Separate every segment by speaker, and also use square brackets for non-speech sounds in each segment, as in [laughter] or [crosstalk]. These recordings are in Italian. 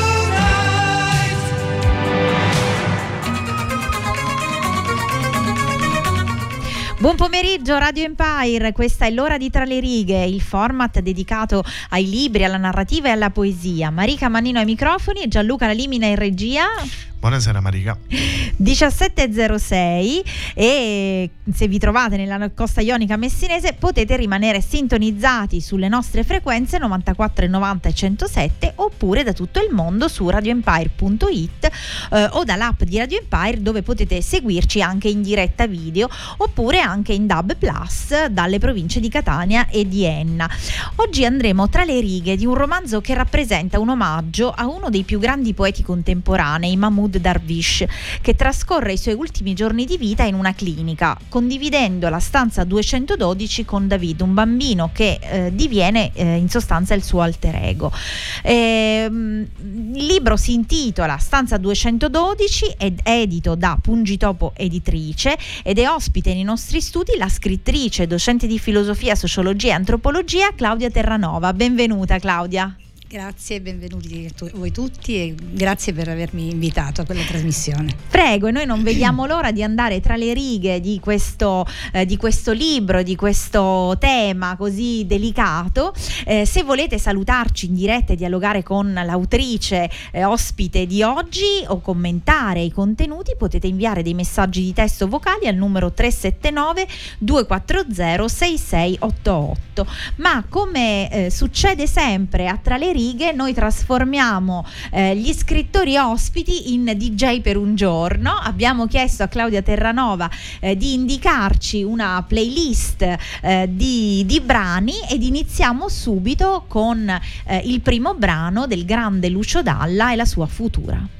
Speaker 1: Buon pomeriggio Radio Empire, questa è l'ora di Tra le righe, il format dedicato ai libri, alla narrativa e alla poesia. Marica Mannino ai microfoni e Gianluca Lalimina in regia.
Speaker 2: Buonasera Marica.
Speaker 1: 17.06 e se vi trovate nella costa ionica messinese potete rimanere sintonizzati sulle nostre frequenze 94 90 e 107 oppure da tutto il mondo su radioempire.it eh, o dall'app di Radio Empire dove potete seguirci anche in diretta video oppure anche in DAB Plus dalle province di Catania e di Enna. Oggi andremo tra le righe di un romanzo che rappresenta un omaggio a uno dei più grandi poeti contemporanei, Mahmoud Darwish, che trascorre i suoi ultimi giorni di vita in una clinica, condividendo la stanza 212 con David, un bambino che eh, diviene eh, in sostanza il suo alter ego. Ehm, il libro si intitola Stanza 212 ed edito da Pungitopo Editrice ed è ospite nei nostri studi la scrittrice, docente di filosofia, sociologia e antropologia Claudia Terranova. Benvenuta Claudia.
Speaker 3: Grazie, benvenuti a voi tutti e grazie per avermi invitato a quella trasmissione.
Speaker 1: Prego, e noi non vediamo l'ora di andare tra le righe di questo, eh, di questo libro, di questo tema così delicato. Eh, se volete salutarci in diretta e dialogare con l'autrice eh, ospite di oggi o commentare i contenuti, potete inviare dei messaggi di testo vocali al numero 379 240 6688. Ma come eh, succede sempre a tra le righe, righe noi trasformiamo eh, gli scrittori ospiti in DJ per un giorno. Abbiamo chiesto a Claudia Terranova eh, di indicarci una playlist eh, di, di, brani ed iniziamo subito con eh, il primo brano del grande Lucio Dalla e la sua futura.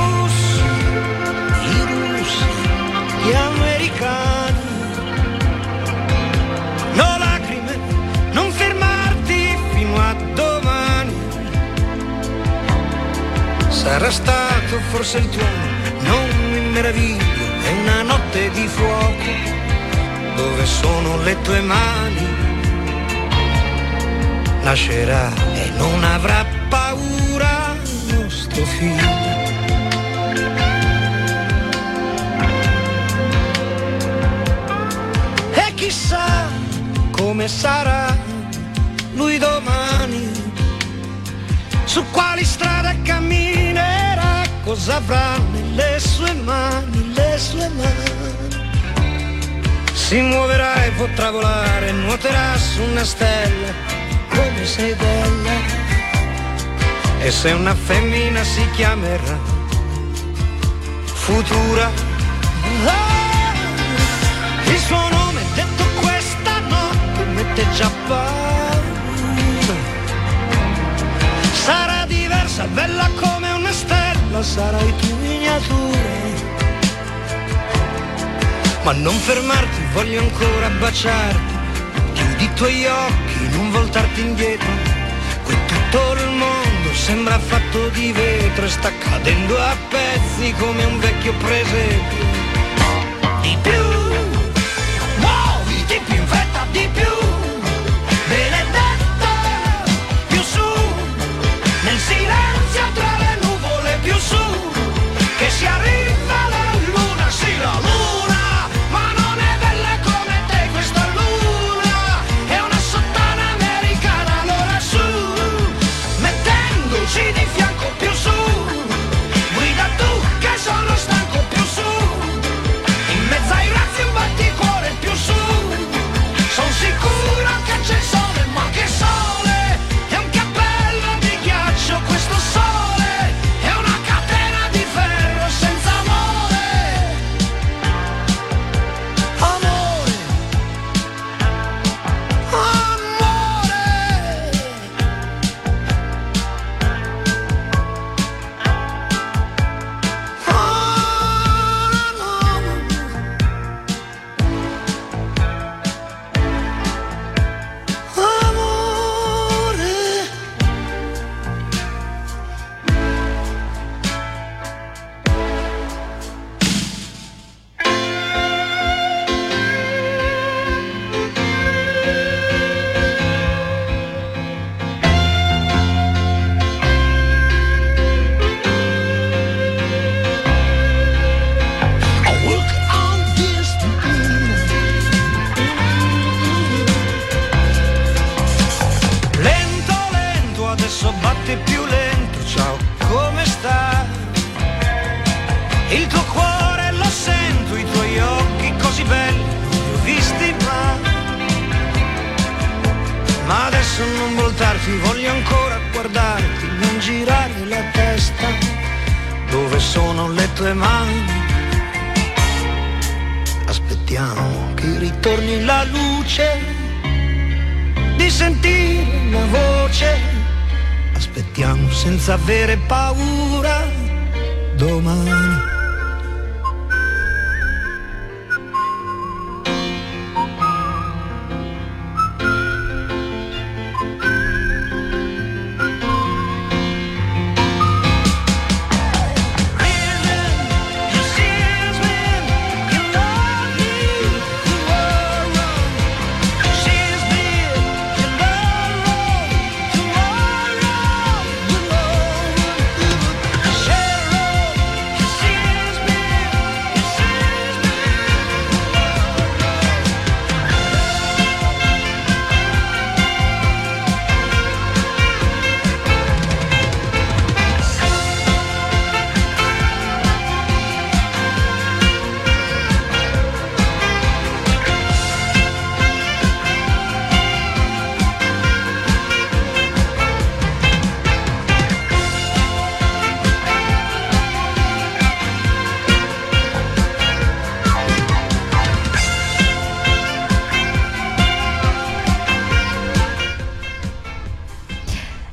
Speaker 4: sarà stato forse il tuono non mi meraviglio è una notte di fuoco dove sono le tue mani. Nascerà e non avrà paura nostro figlio. E chissà come sarà lui domani, su quali strade camminerà, cosa avrà nelle sue mani, le sue mani. Si muoverà e potrà volare, nuoterà su una stella, come sei bella. E se una femmina si chiamerà futura. Ah, il suo nome detto questa notte mette già paura. Sarà diversa, bella come sarai tu. miniature. Ma non fermarti, voglio ancora baciarti. Chiudi i tuoi occhi, non voltarti indietro. Qui tutto il mondo sembra fatto di vetro e sta cadendo a pezzi come un vecchio presepio. Di più,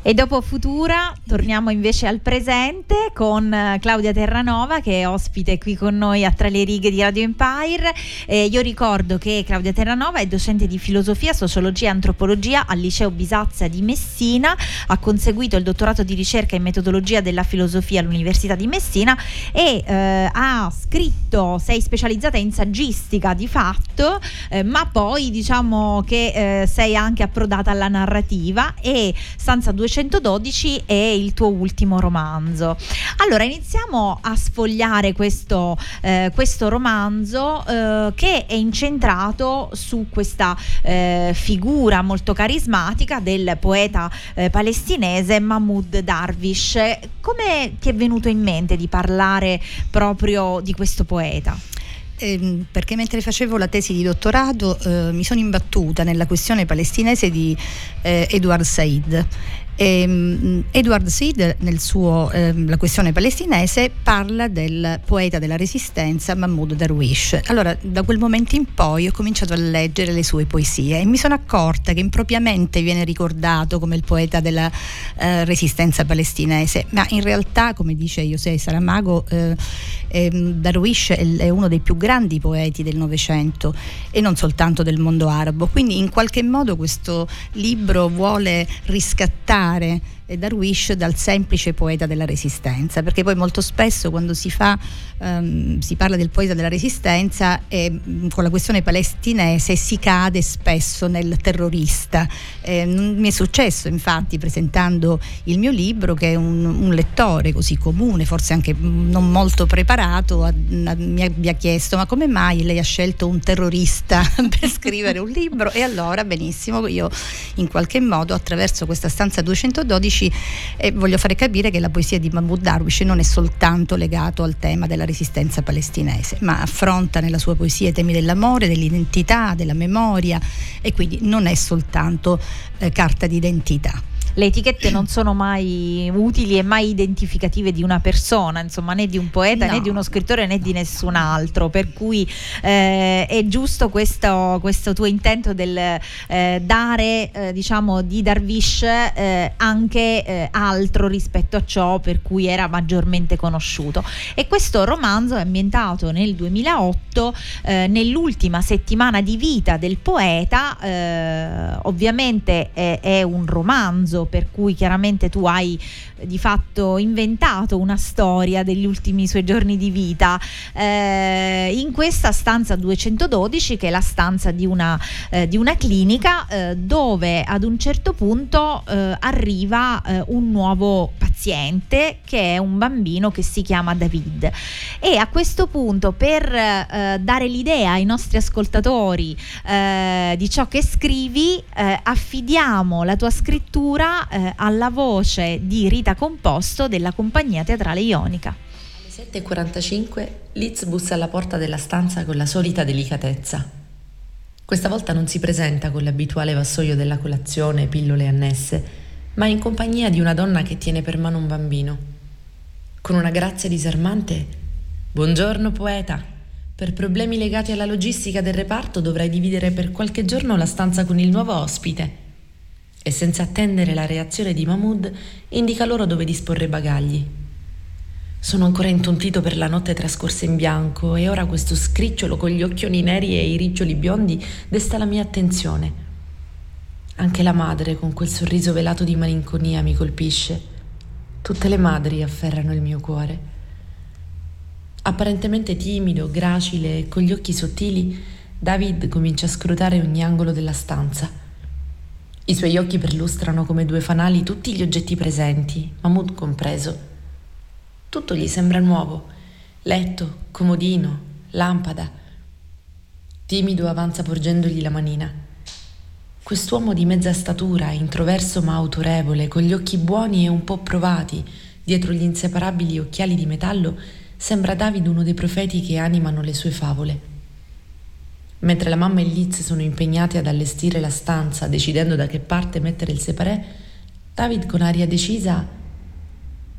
Speaker 1: E dopo Futura torniamo invece al presente con eh, Claudia Terranova che è ospite qui con noi a Tra le righe di Radio Empire. Eh, io ricordo che Claudia Terranova è docente di filosofia, sociologia e antropologia al Liceo Bisazza di Messina, ha conseguito il dottorato di ricerca in metodologia della filosofia all'Università di Messina e eh, ha scritto, sei specializzata in saggistica di fatto, eh, ma poi diciamo che eh, sei anche approdata alla narrativa e Stanza 212 è il tuo ultimo romanzo. Allora iniziamo a sfogliare questo, eh, questo romanzo eh, che è incentrato su questa eh, figura molto carismatica del poeta eh, palestinese Mahmoud Darwish. Come ti è venuto in mente di parlare proprio di questo poeta?
Speaker 3: Ehm, perché mentre facevo la tesi di dottorato eh, mi sono imbattuta nella questione palestinese di eh, Edward Said. Ehm, Edward Said nel suo ehm, La questione palestinese parla del poeta della resistenza Mahmoud Darwish. Allora da quel momento in poi ho cominciato a leggere le sue poesie e mi sono accorta che impropriamente viene ricordato come il poeta della eh, resistenza palestinese, ma in realtà come dice José Saramago eh, Eh, Darwish è, è uno dei più grandi poeti del Novecento e non soltanto del mondo arabo, quindi in qualche modo questo libro vuole riscattare creare Darwish dal semplice poeta della resistenza, perché poi molto spesso quando si, fa, um, si parla del poeta della resistenza e con la questione palestinese si cade spesso nel terrorista. Eh, mi è successo infatti presentando il mio libro che un, un lettore così comune, forse anche non molto preparato, a, a, mi abbia chiesto ma come mai lei ha scelto un terrorista [laughs] per scrivere un libro? E allora benissimo, io in qualche modo attraverso questa stanza 212 2016 e voglio fare capire che la poesia di Mahmoud Darwish non è soltanto legato al tema della resistenza palestinese, ma affronta nella sua poesia i temi dell'amore, dell'identità, della memoria e quindi non è soltanto eh, carta d'identità
Speaker 1: le etichette non sono mai utili e mai identificative di una persona, insomma, né di un poeta no. né di uno scrittore né di nessun altro. Per cui eh, è giusto questo, questo, tuo intento del eh, dare, eh, diciamo, di Darwish eh, anche eh, altro rispetto a ciò per cui era maggiormente conosciuto. E questo romanzo è ambientato nel 2008, eh, nell'ultima settimana di vita del poeta. ovviamente è, è un romanzo per cui chiaramente tu hai eh, di fatto inventato una storia degli ultimi suoi giorni di vita. Eh, in questa stanza 212 che è la stanza di una, eh, di una clinica eh, dove ad un certo punto eh, arriva eh, un nuovo paziente che è un bambino che si chiama David. E a questo punto per dare l'idea ai nostri ascoltatori di ciò che scrivi affidiamo la tua scrittura eh, alla voce di Rita Composto della compagnia teatrale Ionica.
Speaker 2: Alle 7.45 Liz bussa alla porta della stanza con la solita delicatezza. Questa volta non si presenta con l'abituale vassoio della colazione pillole annesse, ma in compagnia di una donna che tiene per mano un bambino. Con una grazia disarmante, Buongiorno poeta. Per problemi legati alla logistica del reparto dovrai dividere per qualche giorno la stanza con il nuovo ospite e senza attendere la reazione di Mahmoud indica loro dove disporre bagagli. Sono ancora intontito per la notte trascorsa in bianco e ora questo scricciolo con gli occhioni neri e i riccioli biondi desta la mia attenzione. Anche la madre con quel sorriso velato di malinconia mi colpisce. Tutte le madri afferrano il mio cuore. Apparentemente timido, gracile e con gli occhi sottili, David comincia a scrutare ogni angolo della stanza i suoi occhi perlustrano come due fanali tutti gli oggetti presenti, Mahmoud compreso. Tutto gli sembra nuovo. Letto, comodino, lampada. Timido avanza porgendogli la manina. Quest'uomo di mezza statura, introverso ma autorevole, con gli occhi buoni e un po' provati, dietro gli inseparabili occhiali di metallo, sembra David uno dei profeti che animano le sue favole. Mentre la mamma e Liz sono impegnati ad allestire la stanza, decidendo da che parte mettere il separé, David con aria decisa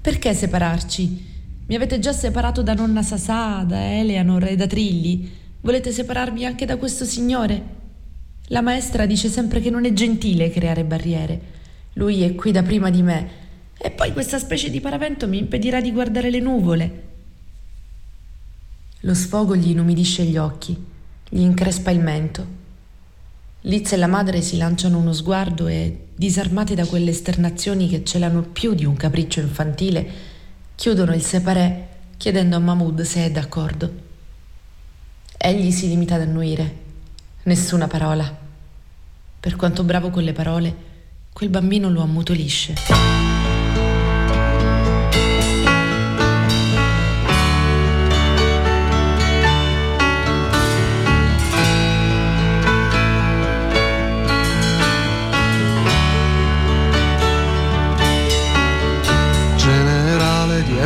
Speaker 2: Perché separarci? Mi avete già separato da nonna Sasà, da Eleanor e da Trilli. Volete separarmi anche da questo signore? La maestra dice sempre che non è gentile creare barriere. Lui è qui da prima di me. E poi questa specie di paravento mi impedirà di guardare le nuvole. Lo sfogo gli inumidisce gli occhi gli increspa il mento. Liz e la madre si lanciano uno sguardo e, disarmati da quelle esternazioni che celano più di un capriccio infantile, chiudono il separé chiedendo a Mahmoud se è d'accordo. Egli si limita ad annuire. Nessuna parola. Per quanto bravo con le parole, quel bambino lo ammutolisce.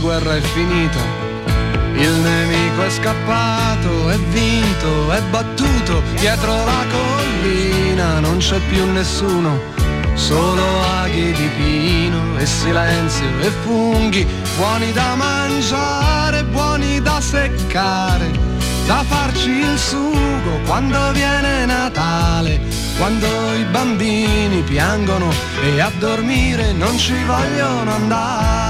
Speaker 5: Guerra è finita, il nemico è scappato, è vinto, è battuto, dietro la collina non c'è più nessuno, solo aghi di pino e silenzio e funghi, buoni da mangiare, buoni da seccare, da farci il sugo quando viene Natale, quando i bambini piangono e a dormire non ci vogliono andare.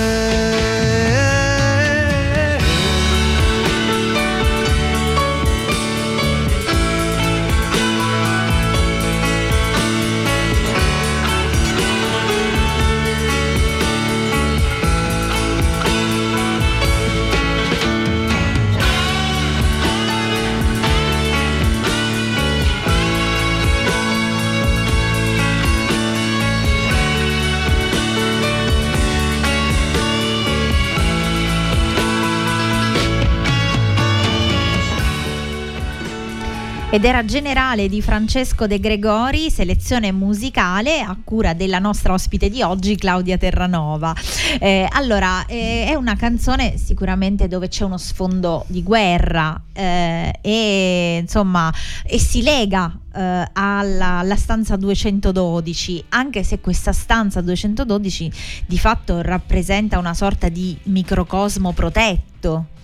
Speaker 1: Ed era generale di Francesco De Gregori, selezione musicale a cura della nostra ospite di oggi, Claudia Terranova. Eh, allora, eh, è una canzone sicuramente dove c'è uno sfondo di guerra eh, e insomma e si lega eh, alla, alla, stanza 212, anche se questa stanza 212 di fatto rappresenta una sorta di microcosmo protetto.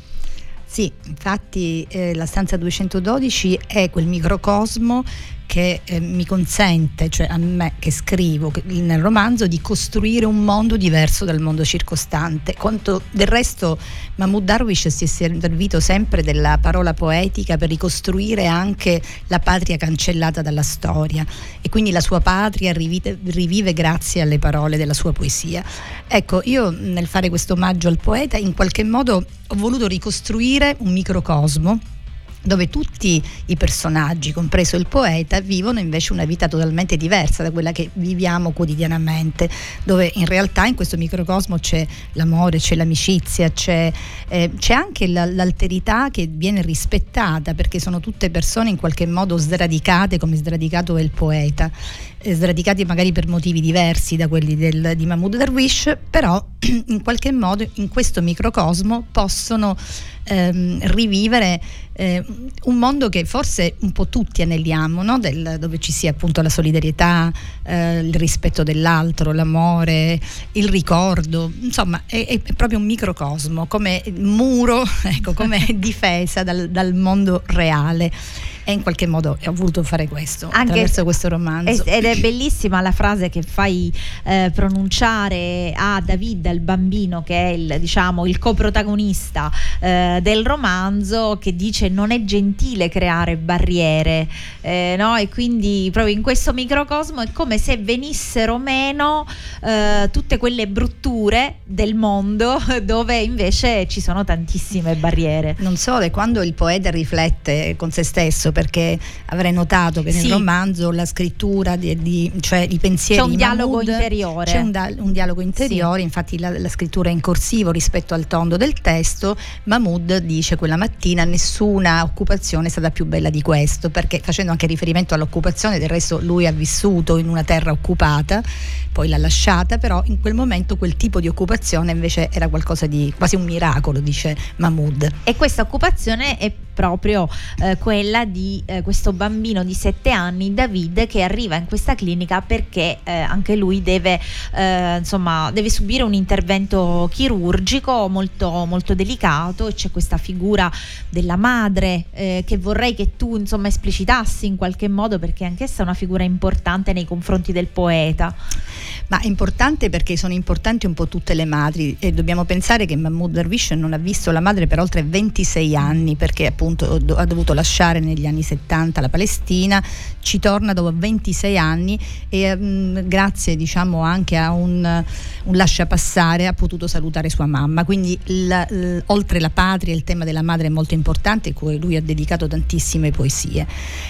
Speaker 3: Sì, infatti eh, la stanza 212 è quel microcosmo che eh, mi consente, cioè a me che scrivo nel romanzo, di costruire un mondo diverso dal mondo circostante. Quanto del resto Mahmoud Darwish si è servito sempre della parola poetica per ricostruire anche la patria cancellata dalla storia e quindi la sua patria rivive, rivive grazie alle parole della sua poesia. Ecco, io nel fare questo omaggio al poeta in qualche modo ho voluto ricostruire un microcosmo dove tutti i personaggi, compreso il poeta, vivono invece una vita totalmente diversa da quella che viviamo quotidianamente, dove in realtà in questo microcosmo c'è l'amore, c'è l'amicizia, c'è, eh, c'è anche la, l'alterità che viene rispettata perché sono tutte persone in qualche modo sradicate come sradicato è il poeta sradicati magari per motivi diversi da quelli del, di Mahmoud Darwish, però [clears throat] in qualche modo in questo microcosmo possono ehm, rivivere eh, un mondo che forse un po' tutti aneliamo, no? Del, dove ci sia appunto la solidarietà, eh, il rispetto dell'altro, l'amore, il ricordo, insomma è, è proprio un microcosmo, come muro, [laughs] ecco, come [laughs] difesa dal, dal mondo reale. E in qualche modo ho voluto fare questo Anche attraverso questo romanzo.
Speaker 1: Ed è bellissima la frase che fai eh, pronunciare a David, il bambino che è il, diciamo, il coprotagonista eh, del romanzo, che dice non è gentile creare barriere, eh, no? E quindi proprio in questo microcosmo è come se venissero meno eh, tutte quelle brutture del mondo [laughs] dove invece ci sono tantissime barriere.
Speaker 3: Non solo, è quando il poeta riflette con se stesso, perché avrei notato che nel sì. romanzo la scrittura, di, di, cioè i pensieri
Speaker 1: c'è un dialogo
Speaker 3: Mahmood,
Speaker 1: interiore.
Speaker 3: C'è un, da, un dialogo interiore, sì. infatti la, la, scrittura è in corsivo rispetto al tondo del testo. Mahmood dice quella mattina nessuna occupazione è stata più bella di questo, perché facendo anche riferimento all'occupazione, del resto lui ha vissuto in una terra occupata, poi l'ha lasciata, però in quel momento quel tipo di occupazione invece era qualcosa di quasi un miracolo, dice Mahmood.
Speaker 1: E questa occupazione è proprio eh, quella di eh, questo bambino di 7 anni, David, che arriva in questa clinica perché eh, anche lui deve, eh, insomma, deve subire un intervento chirurgico molto, molto delicato e c'è questa figura della madre eh, che vorrei che tu insomma esplicitassi in qualche modo perché anch'essa è una figura importante nei confronti del poeta.
Speaker 3: Ma è importante perché sono importanti un po' tutte le madri e dobbiamo pensare che Mahmoud Darwish non ha visto la madre per oltre 26 anni perché appunto ha dovuto lasciare negli anni 70 la Palestina, ci torna dopo 26 anni e mh, mm, grazie diciamo anche a un, un lascia passare ha potuto salutare sua mamma. Quindi il, il, oltre la patria il tema della madre è molto importante, cui lui ha dedicato tantissime poesie.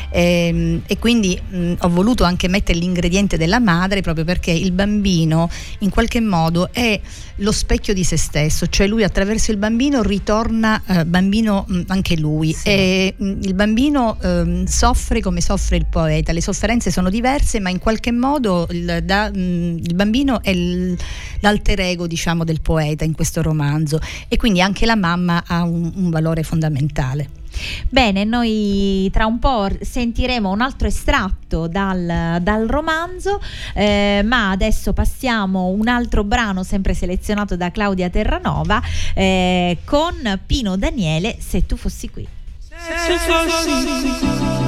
Speaker 3: E, ehm, e quindi mh, mm, ho voluto anche mettere l'ingrediente della madre proprio perché il bambino in qualche modo è lo specchio di se stesso, cioè lui attraverso il bambino ritorna eh, bambino mh, mm, anche lui sì. e mh, il bambino ehm, soffre come soffre il poeta, le sofferenze sono diverse ma in qualche modo il, da, mh, il bambino è il, l'alter ego diciamo del poeta in questo romanzo e quindi anche la mamma ha un, un valore fondamentale.
Speaker 1: Bene, noi tra un po' sentiremo un altro estratto dal, dal romanzo, eh, ma adesso passiamo un altro brano sempre selezionato da Claudia Terranova eh, con Pino Daniele, Se tu fossi qui. Se fossi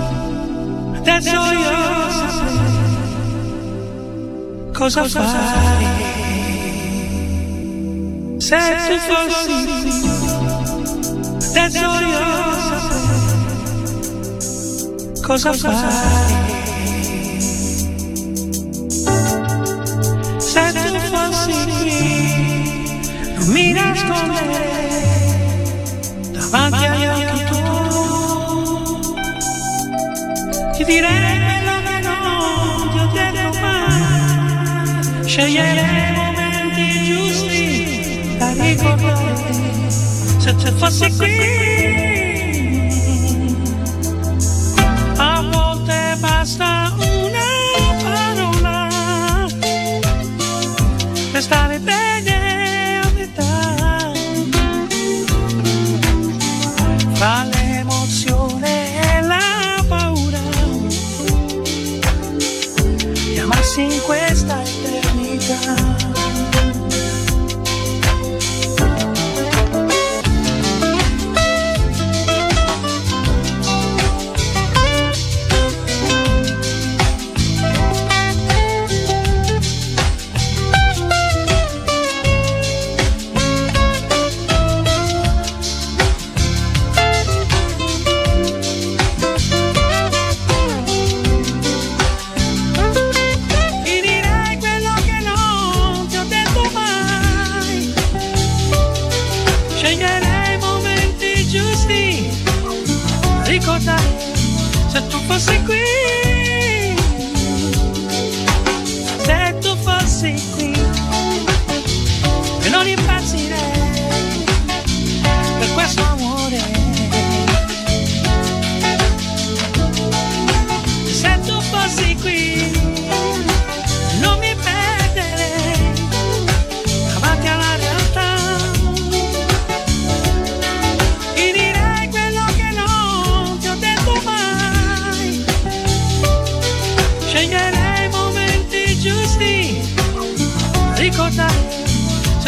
Speaker 1: adesso io cosa fare se tu fossi adesso io cosa fare se tu fossi qui non mi nasconderei davanti agli occhi ti direi quello che non ti ho detto mai sceglierei i momenti giusti da ricordare. Se tu fossi qui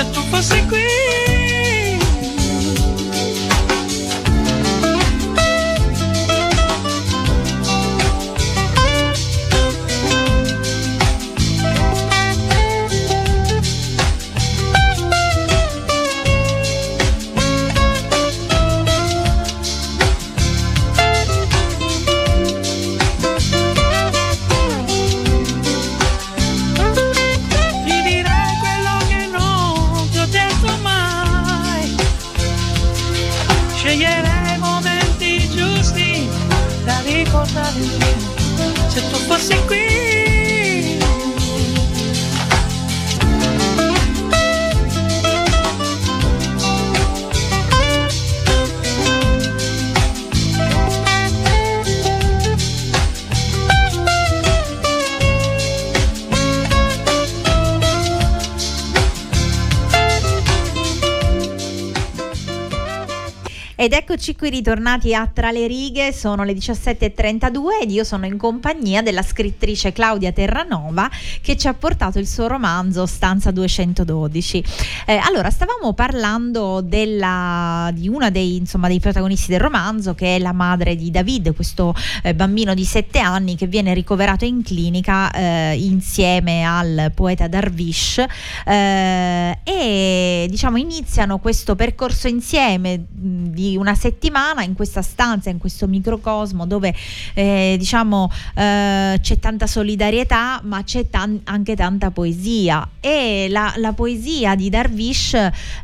Speaker 1: tanto fosse qui ritornati a Tra le righe, sono le 17.32 ed io sono in compagnia della scrittrice Claudia Terranova che ci ha portato il suo romanzo Stanza 212. Eh, allora, stavamo parlando della, di una dei, dei, protagonisti del romanzo che è la madre di David, questo eh, bambino di 7 anni che viene ricoverato in clinica eh, insieme al poeta Darvish eh, e diciamo iniziano questo percorso insieme di una settimana in questa stanza, in questo microcosmo dove eh, diciamo eh, c'è tanta solidarietà ma c'è tan- anche tanta poesia. E la, la poesia di Darvish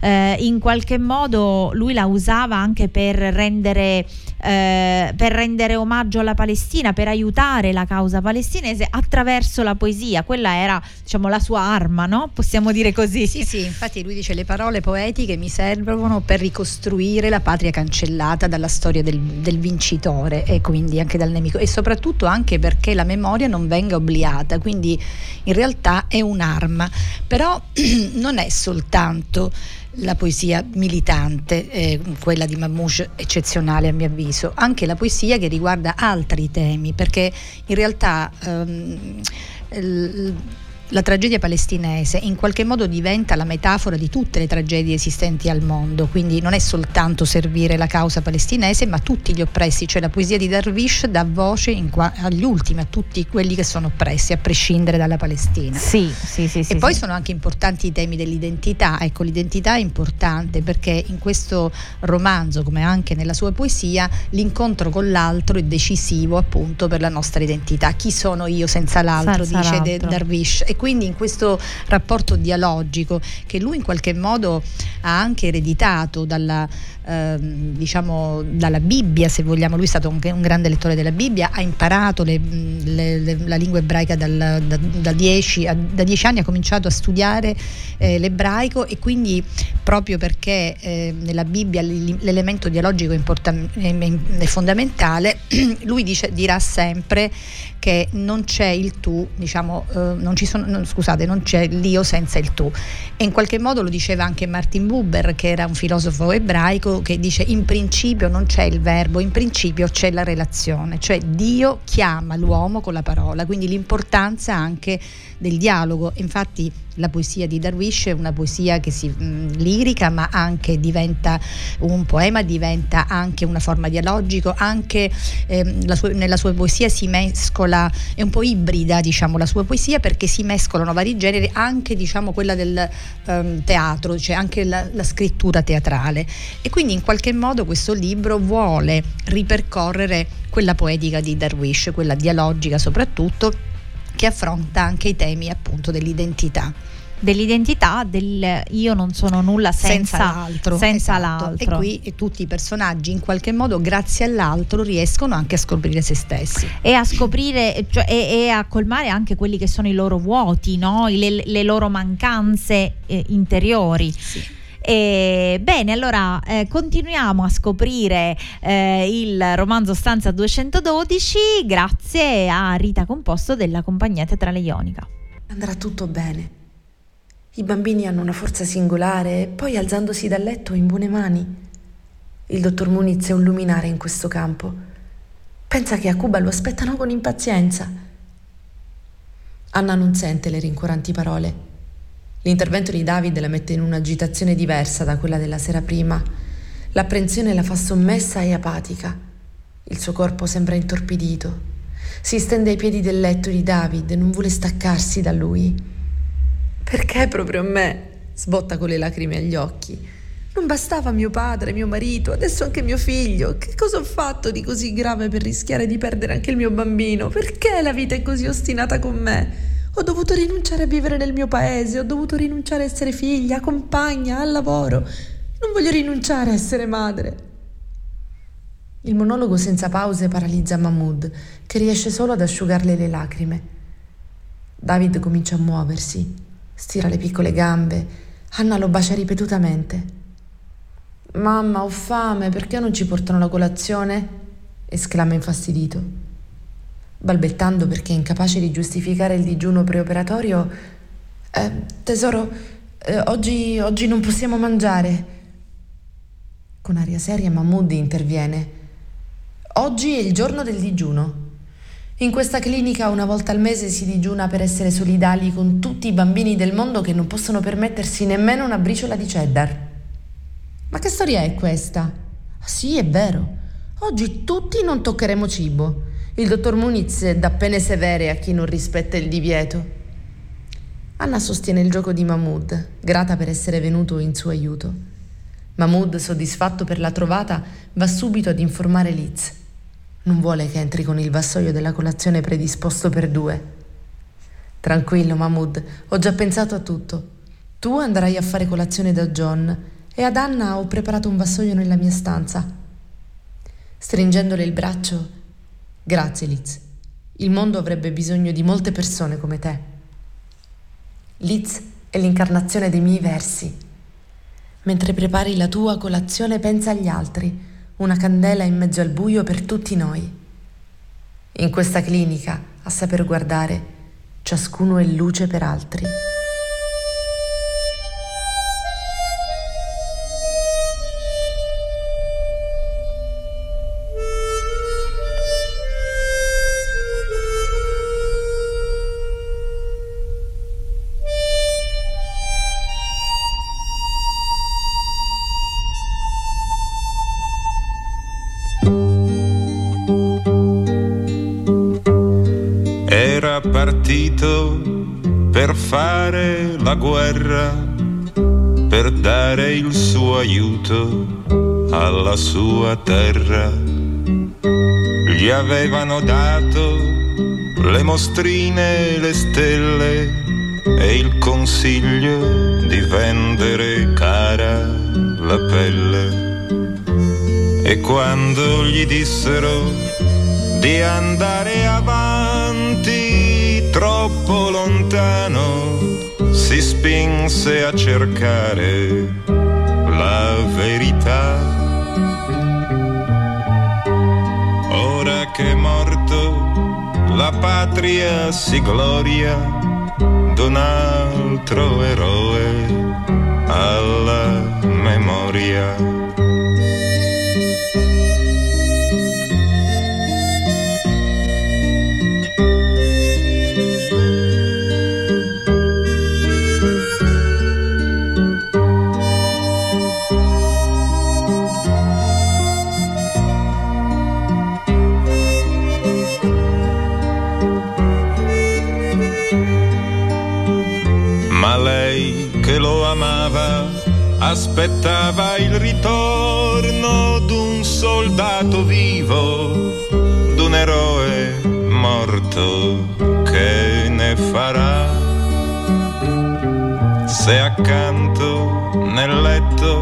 Speaker 1: eh, in qualche modo lui la usava anche per rendere eh, per rendere omaggio alla Palestina, per aiutare la causa palestinese attraverso la poesia. Quella era diciamo, la sua arma, no? possiamo dire così.
Speaker 3: Sì, sì, infatti lui dice le parole poetiche mi servono per ricostruire la patria cancellata dalla storia del, del vincitore e quindi anche dal nemico e soprattutto anche perché la memoria non venga obliata, quindi in realtà è un'arma, però [clears throat] non è soltanto la poesia militante, eh, quella di Mamouche eccezionale a mio avviso, anche la poesia che riguarda altri temi, perché in realtà ehm, l- la tragedia palestinese in qualche modo diventa la metafora di tutte le tragedie esistenti al mondo, quindi non è soltanto servire la causa palestinese, ma tutti gli oppressi, cioè la poesia di Darwish dà voce qua- agli ultimi, a tutti quelli che sono oppressi, a prescindere dalla Palestina.
Speaker 1: Sì, sì, sì.
Speaker 3: E
Speaker 1: sì,
Speaker 3: poi
Speaker 1: sì.
Speaker 3: sono anche importanti i temi dell'identità, ecco l'identità è importante perché in questo romanzo, come anche nella sua poesia, l'incontro con l'altro è decisivo appunto per la nostra identità. Chi sono io senza l'altro,
Speaker 1: Senza
Speaker 3: dice
Speaker 1: l'altro.
Speaker 3: Darwish. Quindi in questo rapporto dialogico che lui in qualche modo ha anche ereditato dalla, ehm, diciamo, dalla Bibbia, se vogliamo, lui è stato un, un grande lettore della Bibbia, ha imparato le- le- le- la lingua ebraica dal- da, da dieci, a- da dieci anni, ha cominciato a studiare eh, l'ebraico e quindi proprio perché eh, nella Bibbia l'elemento dialogico è, importan- è- fondamentale, [clears throat] lui dice, dirà sempre che non c'è il tu, diciamo, eh, non sono, non- scusate, non c'è l'io senza il tu. E in qualche modo lo diceva anche Martin Buber, che era un filosofo ebraico, che dice in principio non c'è il verbo, in principio c'è la relazione, cioè Dio chiama l'uomo con la parola, quindi l'importanza anche del dialogo. Infatti la poesia di Darwish è una poesia che si mh, lirica, ma anche diventa un poema, diventa anche una forma dialogico, anche ehm, sua- nella sua poesia si mescola, è un po' ibrida diciamo la sua poesia perché si mescolano vari generi, anche diciamo quella del ehm, teatro, cioè anche la, la scrittura teatrale. E quindi in qualche modo questo libro vuole ripercorrere quella poetica di Darwish, quella dialogica soprattutto, che affronta anche i temi appunto dell'identità.
Speaker 1: Dell'identità del io non sono nulla senza,
Speaker 3: l'altro.
Speaker 1: senza
Speaker 3: esatto.
Speaker 1: l'altro.
Speaker 3: E qui e tutti i personaggi in qualche modo grazie all'altro riescono anche a scoprire se stessi.
Speaker 1: e a scoprire cioè, e, e a colmare anche quelli che sono i loro vuoti, no? Le, le loro mancanze eh, interiori. E, bene, allora eh, continuiamo a scoprire eh, il romanzo Stanza 212 grazie a Rita Composto della compagnia teatrale Ionica.
Speaker 2: Andrà tutto bene. I bambini hanno una forza singolare e poi alzandosi dal letto in buone mani. Il dottor Muniz è un luminare in questo campo. Pensa che a Cuba lo aspettano con impazienza. Anna non sente le rincuoranti parole. L'intervento di David la mette in un'agitazione diversa da quella della sera prima. L'apprensione la fa sommessa e apatica. Il suo corpo sembra intorpidito. Si stende ai piedi del letto di David, non vuole staccarsi da lui. Perché proprio a me? Sbotta con le lacrime agli occhi. Non bastava mio padre, mio marito, adesso anche mio figlio. Che cosa ho fatto di così grave per rischiare di perdere anche il mio bambino? Perché la vita è così ostinata con me? Ho dovuto rinunciare a vivere nel mio paese, ho dovuto rinunciare a essere figlia, compagna, al lavoro. Non voglio rinunciare a essere madre. Il monologo senza pause paralizza Mahmood, che riesce solo ad asciugarle le lacrime. David comincia a muoversi, stira le piccole gambe. Anna lo bacia ripetutamente. Mamma, ho fame, perché non ci portano la colazione? esclama infastidito. Balbettando perché incapace di giustificare il digiuno preoperatorio, "Eh, tesoro, eh, oggi, oggi non possiamo mangiare. Con aria seria Mahmoud interviene. Oggi è il giorno del digiuno. In questa clinica una volta al mese si digiuna per essere solidali con tutti i bambini del mondo che non possono permettersi nemmeno una briciola di cheddar. Ma che storia è questa? Ah, sì, è vero. Oggi tutti non toccheremo cibo. Il dottor Muniz dà pene severe a chi non rispetta il divieto. Anna sostiene il gioco di Mahmoud, grata per essere venuto in suo aiuto. Mahmoud, soddisfatto per la trovata, va subito ad informare Liz. Non vuole che entri con il vassoio della colazione predisposto per due. Tranquillo, Mahmoud, ho già pensato a tutto. Tu andrai a fare colazione da John e ad Anna ho preparato un vassoio nella mia stanza. Stringendole il braccio, grazie Liz. Il mondo avrebbe bisogno di molte persone come te. Liz è l'incarnazione dei miei versi. Mentre prepari la tua colazione pensa agli altri una candela in mezzo al buio per tutti noi. In questa clinica, a saper guardare, ciascuno è luce per altri.
Speaker 6: Fare la guerra, per dare il suo aiuto alla sua terra. Gli avevano dato le mostrine, le stelle e il consiglio di vendere cara la pelle. E quando gli dissero di andare avanti, troppo lontano si spinse a cercare la verità. Ora che è morto la patria si gloria d'un altro eroe alla memoria. Aspettava il ritorno d'un soldato vivo, d'un eroe morto che ne farà. Se accanto nel letto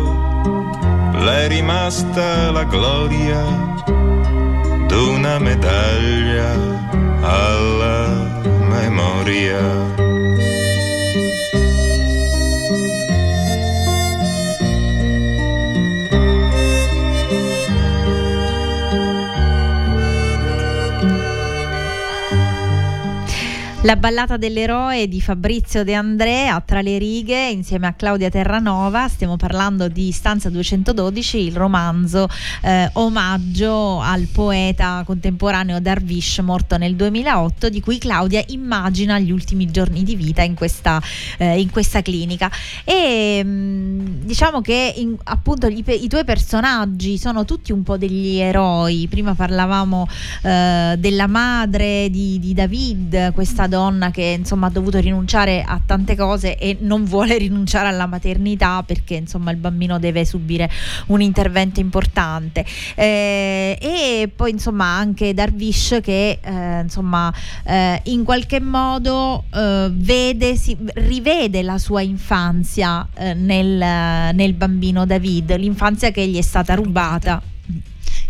Speaker 6: le è rimasta la gloria d'una medaglia alla memoria.
Speaker 1: La ballata dell'eroe di Fabrizio De Andrea tra le righe insieme a Claudia Terranova. Stiamo parlando di Stanza 212, il romanzo eh, omaggio al poeta contemporaneo Darvish morto nel 2008, di cui Claudia immagina gli ultimi giorni di vita in questa, eh, in questa clinica. E mh, mm, diciamo che in, appunto i, i, tuoi personaggi sono tutti un po' degli eroi. Prima parlavamo eh, della madre di, di David, questa donna che insomma ha dovuto rinunciare a tante cose e non vuole [laughs] rinunciare alla maternità perché insomma il bambino deve subire un intervento importante. Eh, e poi insomma anche Darvish che eh, insomma eh, in qualche modo eh, vede, si, rivede la sua infanzia eh, nel, nel bambino David l'infanzia che gli è stata rubata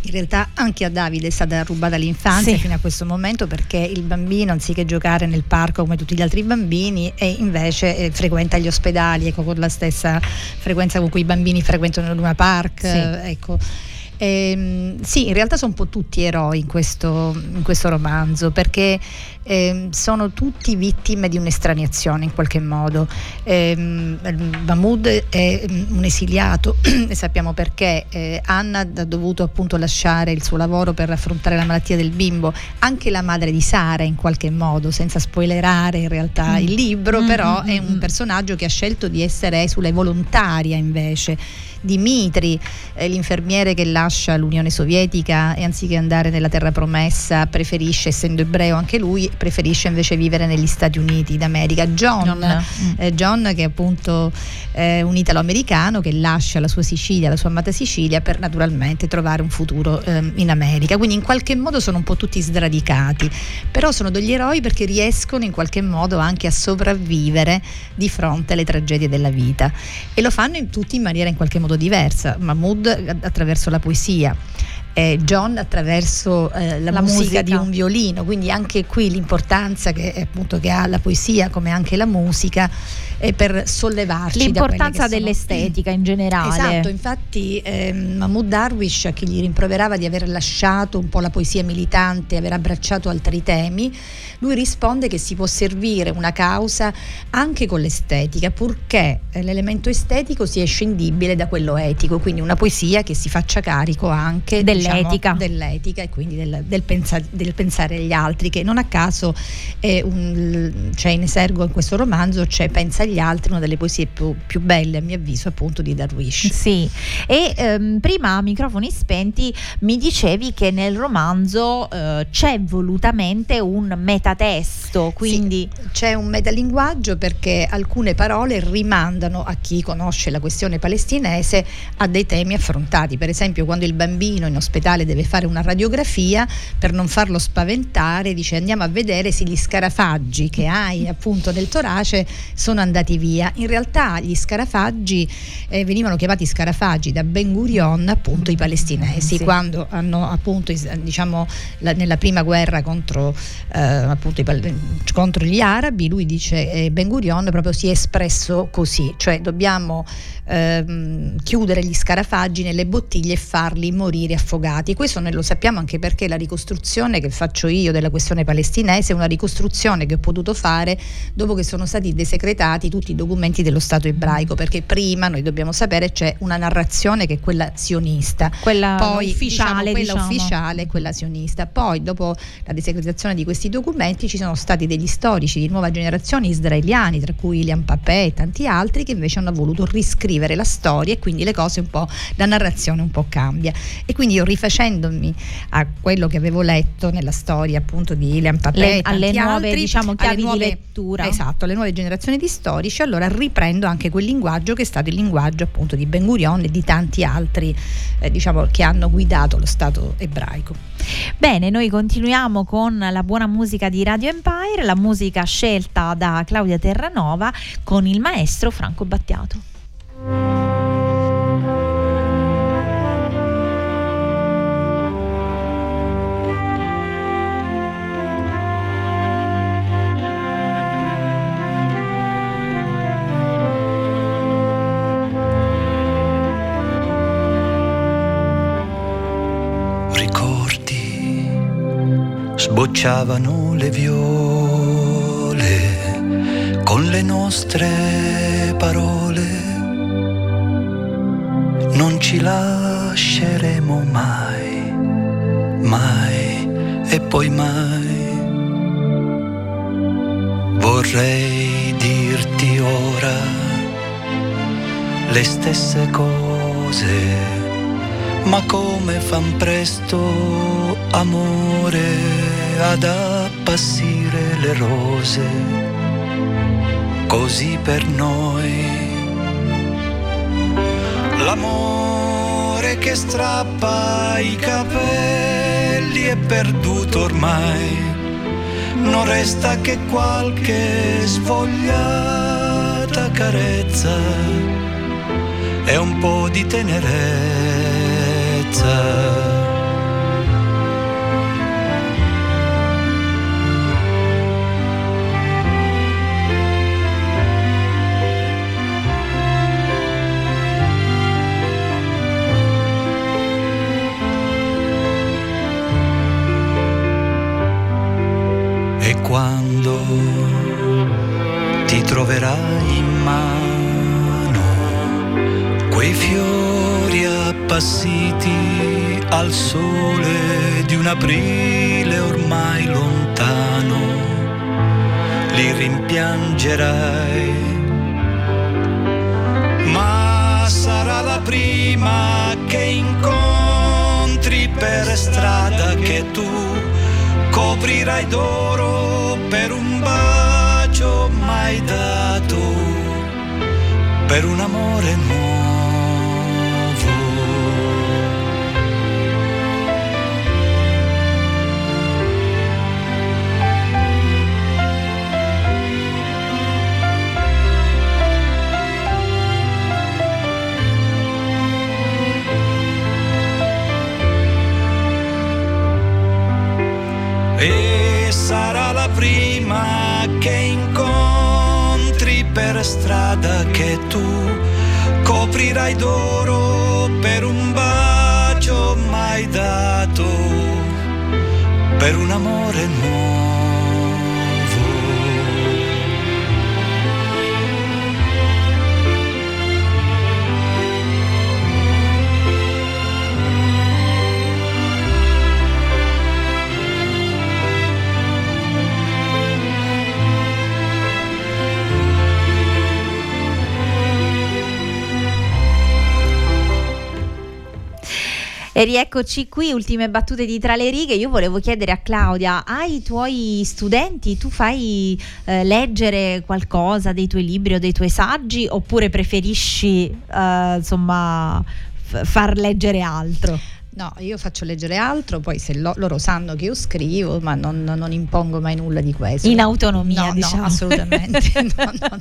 Speaker 3: in realtà anche a Davide è stata rubata l'infanzia sì. fino a questo momento perché il bambino anziché giocare nel parco come tutti gli altri bambini e invece eh, frequenta gli ospedali ecco, con la stessa frequenza con cui i bambini frequentano il Luna Park sì. ecco. E, ehm, sì, in realtà sono un po' tutti eroi in questo, in questo romanzo perché eh, sono tutti vittime di un'estraniazione in qualche modo. Eh, Mahmoud è un esiliato [clears throat] e sappiamo perché. Eh, Anna ha dovuto appunto lasciare il suo lavoro per affrontare la malattia del bimbo. Anche la madre di Sara in qualche modo, senza spoilerare in realtà mm. il libro, mm, però mm, è un mm, mm. personaggio che ha scelto di essere esule volontaria invece Dimitri, eh, l'infermiere che lascia l'Unione Sovietica e anziché andare nella terra promessa preferisce, essendo ebreo anche lui, preferisce invece vivere negli Stati Uniti d'America. John, mm. eh, John che è appunto eh, un italo-americano che lascia la sua Sicilia, la sua amata Sicilia per naturalmente trovare un futuro ehm, in America. Quindi in qualche modo sono un po' tutti sradicati, però sono degli eroi perché riescono in qualche modo anche a sopravvivere di fronte alle tragedie della vita e lo fanno in tutti in maniera in qualche modo modo diversa. Mahmood attraverso la poesia, eh, John attraverso eh, la, la musica, musica, di un violino, quindi anche qui l'importanza che, appunto, che ha la poesia come anche la musica è per sollevarci.
Speaker 1: L'importanza dell'estetica in generale.
Speaker 3: Esatto, infatti eh, Mahmoud Darwish, che gli rimproverava di aver lasciato un po' la poesia militante, aver abbracciato altri temi, lui risponde che si può servire una causa anche con l'estetica, purché eh, l'elemento estetico sia scendibile da quello etico, quindi una poesia che si faccia carico anche
Speaker 1: dell'etica,
Speaker 3: diciamo, dell'etica e quindi del, del, pensa, del, pensare agli altri, che non a caso un, c'è in esergo in questo romanzo, c'è Pensa agli altri, una delle poesie più, più belle a mio avviso appunto di Darwish.
Speaker 1: Sì, e ehm, prima a microfoni spenti mi dicevi che nel romanzo eh, c'è volutamente un metatesto, quindi
Speaker 3: sì, c'è un metalinguaggio perché alcune parole rimandano a chi conosce la questione palestinese a dei temi affrontati. Per esempio, quando il bambino in ospedale deve fare una radiografia, per non farlo spaventare, dice andiamo a vedere se gli scarafaggi che hai appunto nel torace sono andati via. In realtà gli scarafaggi eh, venivano chiamati scarafaggi da Ben Gurion, appunto i palestinesi, sì. quando hanno appunto diciamo la, nella prima guerra contro eh, appunto contro gli arabi, lui dice eh, Ben Gurion proprio si è espresso così, cioè dobbiamo ehm, chiudere gli scarafaggi nelle bottiglie e farli morire affogati. Questo noi lo sappiamo anche perché la ricostruzione che faccio io della questione palestinese è una ricostruzione che ho potuto fare dopo che sono stati desecretati tutti i documenti dello Stato ebraico, perché prima noi dobbiamo sapere c'è una narrazione che è quella sionista,
Speaker 1: quella poi ufficiale,
Speaker 3: diciamo, quella
Speaker 1: diciamo.
Speaker 3: ufficiale e quella sionista. Poi dopo la desecretazione di questi documenti ci sono stati degli storici di nuova generazione israeliani, tra cui Ilian Papè e tanti altri, che invece hanno voluto riscrivere scrivere la storia e quindi le cose un po', la narrazione un po' cambia. E quindi io rifacendomi a quello che avevo letto nella storia appunto di Ilian Papè,
Speaker 1: alle nuove
Speaker 3: altri,
Speaker 1: diciamo, chiavi nuove, di lettura.
Speaker 3: Esatto, alle nuove generazioni di storici, allora riprendo anche quel linguaggio che è stato il linguaggio appunto di Ben Gurion e di tanti altri eh, diciamo, che hanno guidato lo Stato ebraico.
Speaker 1: Bene, noi continuiamo con la buona musica di Radio Empire, la musica scelta da Claudia Terranova con il maestro Franco Battiato.
Speaker 7: Sbocciavano le viole con le nostre parole non ci lasceremo mai, mai e poi mai. Vorrei dirti ora le stesse cose, ma come fan presto amore ad appassire le rose, così per noi. L'amore che strappa i capelli è perduto ormai, non resta che qualche svogliata carezza. E un po' di tenerezza. matter. Aprile ormai lontano, li rimpiangerai. Ma sarà la prima che incontri per strada che tu coprirai d'oro per un bacio mai dato, per un amore nuovo. Coprirai
Speaker 1: E rieccoci qui, ultime battute di Tra le righe. Io volevo chiedere a Claudia, ai tuoi studenti tu fai eh, leggere qualcosa dei tuoi libri o dei tuoi saggi oppure preferisci eh, insomma f- far leggere altro?
Speaker 3: No, io faccio leggere altro, poi se lo- loro sanno che io scrivo, ma non, non impongo mai nulla di questo.
Speaker 1: In autonomia,
Speaker 3: no,
Speaker 1: diciamo.
Speaker 3: No, assolutamente. [laughs] no, no, no.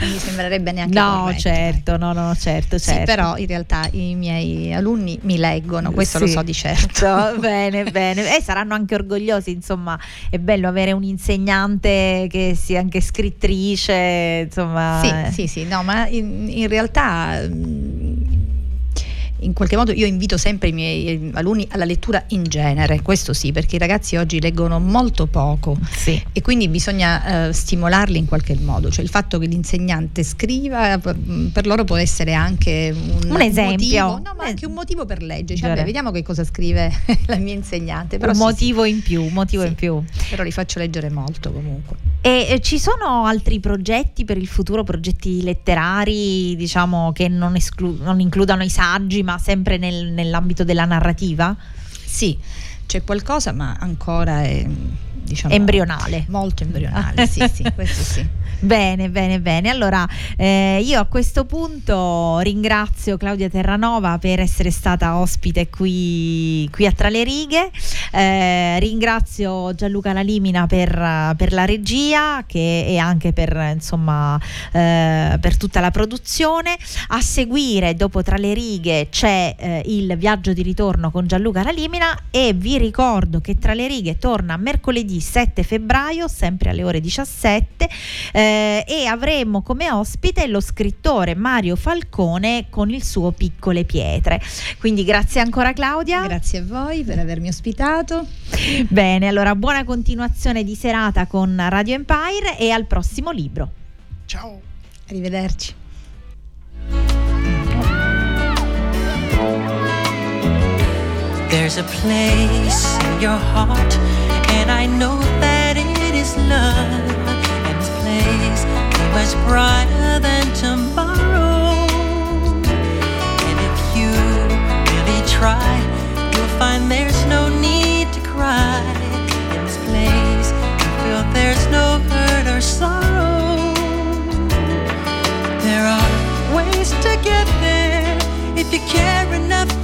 Speaker 3: Non mi sembrerebbe neanche
Speaker 1: No,
Speaker 3: corretto,
Speaker 1: certo, no, no, certo,
Speaker 3: Sì,
Speaker 1: certo.
Speaker 3: però in realtà i miei alunni mi leggono, questo lo
Speaker 1: Sì.
Speaker 3: so di certo.
Speaker 1: Bene, bene. E saranno anche orgogliosi, insomma, è bello avere un insegnante che sia anche scrittrice, insomma.
Speaker 3: Sì, sì, sì, no, ma in, in realtà mh, in qualche modo io invito sempre i miei eh, alunni alla lettura in genere, questo sì, perché i ragazzi oggi leggono molto poco
Speaker 1: Sì.
Speaker 3: e quindi bisogna eh, stimolarli in qualche modo, cioè il fatto che l'insegnante scriva p- per loro può essere anche un,
Speaker 1: Un esempio.
Speaker 3: motivo, no, ma
Speaker 1: Eh.
Speaker 3: anche un motivo per leggere, cioè, vabbè, vediamo che cosa scrive [laughs] la mia insegnante, però
Speaker 1: un
Speaker 3: sì, sì,
Speaker 1: motivo in più, un motivo
Speaker 3: Sì.
Speaker 1: in più.
Speaker 3: però li faccio leggere molto comunque.
Speaker 1: E eh, ci sono altri progetti per il futuro, progetti letterari, diciamo, che non, esclu- non includano i saggi, ma sempre nel- nell'ambito della narrativa?
Speaker 3: Sì, c'è qualcosa, ma ancora è diciamo,
Speaker 1: Embrionale.
Speaker 3: Molto embrionale, sì, sì, questo sì. [laughs]
Speaker 1: Bene, bene, bene. Allora, eh, io a questo punto ringrazio Claudia Terranova per essere stata ospite qui, qui a Tra le Righe. Eh, ringrazio Gianluca Lalimina per, per la regia che, e anche per, insomma, eh, per tutta la produzione. A seguire, dopo Tra le Righe, c'è eh, il viaggio di ritorno con Gianluca Lalimina e vi ricordo che Tra le Righe torna mercoledì 7 febbraio, sempre alle ore 17 eh, e avremo come ospite lo scrittore Mario Falcone con il suo Piccole Pietre. Quindi grazie ancora Claudia.
Speaker 3: Grazie a voi per avermi ospitato.
Speaker 1: Bene, allora buona continuazione di serata con Radio Empire e al prossimo libro.
Speaker 5: Ciao.
Speaker 3: Arrivederci.
Speaker 8: There's a place in your heart, and I know that it is love. Much brighter than tomorrow. And if you really try, you'll find there's no need to cry. In this place, you feel there's no hurt or sorrow. There are ways to get there if you care enough